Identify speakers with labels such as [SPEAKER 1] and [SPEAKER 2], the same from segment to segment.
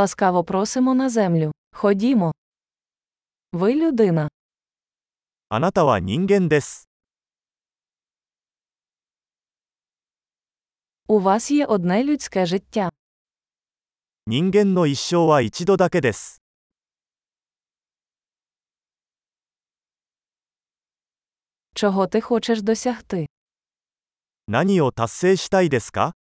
[SPEAKER 1] Ласкаво просимо на землю. Ходімо. Ви людина.
[SPEAKER 2] あなたは人間です。
[SPEAKER 1] У вас є одне людське життя.
[SPEAKER 2] 人間の一生は一度だけです。
[SPEAKER 1] Чого ти хочеш досягти?
[SPEAKER 2] 何を達成したいですか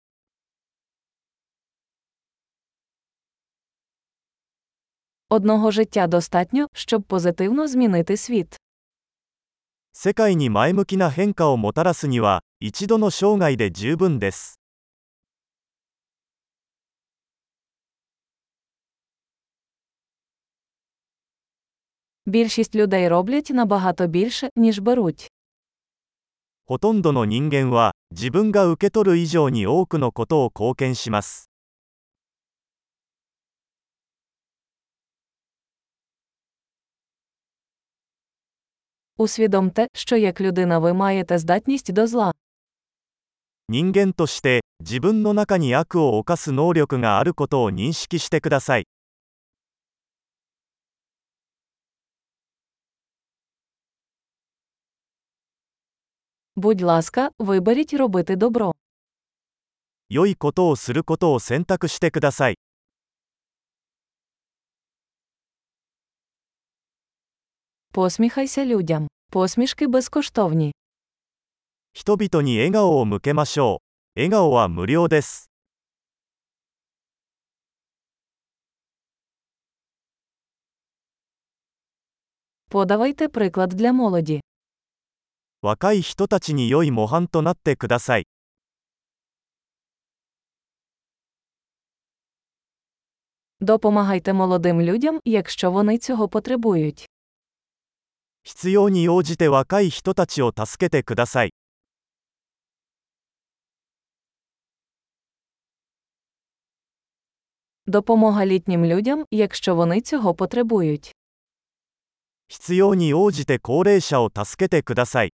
[SPEAKER 1] Одного життя достатньо, щоб позитивно змінити світ.
[SPEAKER 2] 世界に前向きな変化をもたらすには、一度の生涯で十分です。
[SPEAKER 1] Більшість людей роблять набагато більше, ніж беруть.
[SPEAKER 2] ほとんどの人間は、自分が受け取る以上に多くのことを貢献します。
[SPEAKER 1] Усвідомте, що як людина ви маєте здатність до зла.
[SPEAKER 2] 人間として、自分の中に悪を犯す能力があることを認識してください。
[SPEAKER 1] Будь ласка, виберіть робити добро.
[SPEAKER 2] 良いことをすることを選択してください。
[SPEAKER 1] Посміхайся людям. Посмішки безкоштовні.
[SPEAKER 2] 人々に笑顔を向けましょう。笑顔は無料です。
[SPEAKER 1] Подавайте приклад для молоді.
[SPEAKER 2] 若い人たちに良い模範となってください。
[SPEAKER 1] Допомагайте молодим людям, якщо вони цього потребують.
[SPEAKER 2] 必要に応じて若い人たちを助けてください。
[SPEAKER 1] Допомога літнім людям, якщо вони цього потребують.
[SPEAKER 2] 必要に応じて高齢者を助けてください。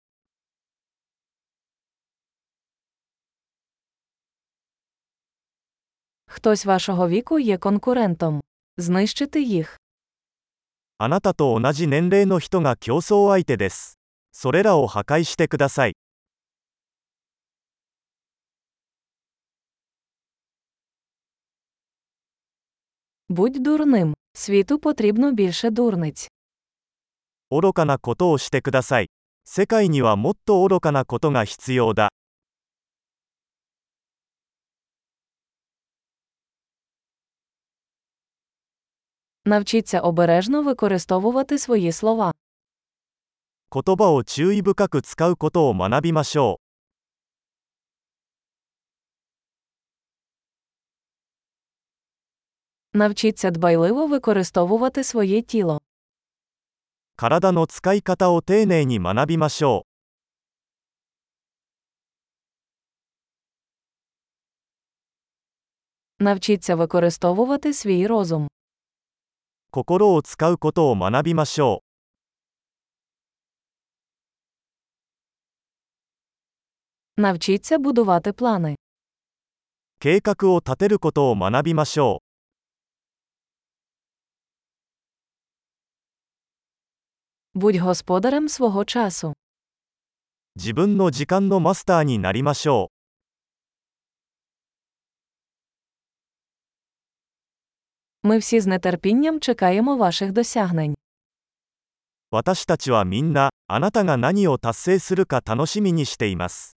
[SPEAKER 1] Хтось вашого віку є конкурентом. Знищити їх.
[SPEAKER 2] あなたと同じ年齢の人が競争相手です。それらを破壊してください。
[SPEAKER 1] Будь дурним. Світу потрібно більше дурниць.
[SPEAKER 2] 愚かなことをしてください。世界にはもっと愚かなことが必要だ。
[SPEAKER 1] Навчіться обережно використовувати свої слова.
[SPEAKER 2] 言葉を注意深く使うことを学びましょう。
[SPEAKER 1] Навчіться дбайливо використовувати своє тіло.
[SPEAKER 2] 体の使い方を丁寧に学びましょう。
[SPEAKER 1] Навчіться використовувати свій розум.
[SPEAKER 2] 心を使うことを学びましょう。計画を立てることを学びましょう。自分の時間のマスターになりましょう。
[SPEAKER 1] Ми всі з нетерпінням чекаємо ваших досягнень.
[SPEAKER 2] 私たちはみんな、あなたが何を達成するか楽しみにしています。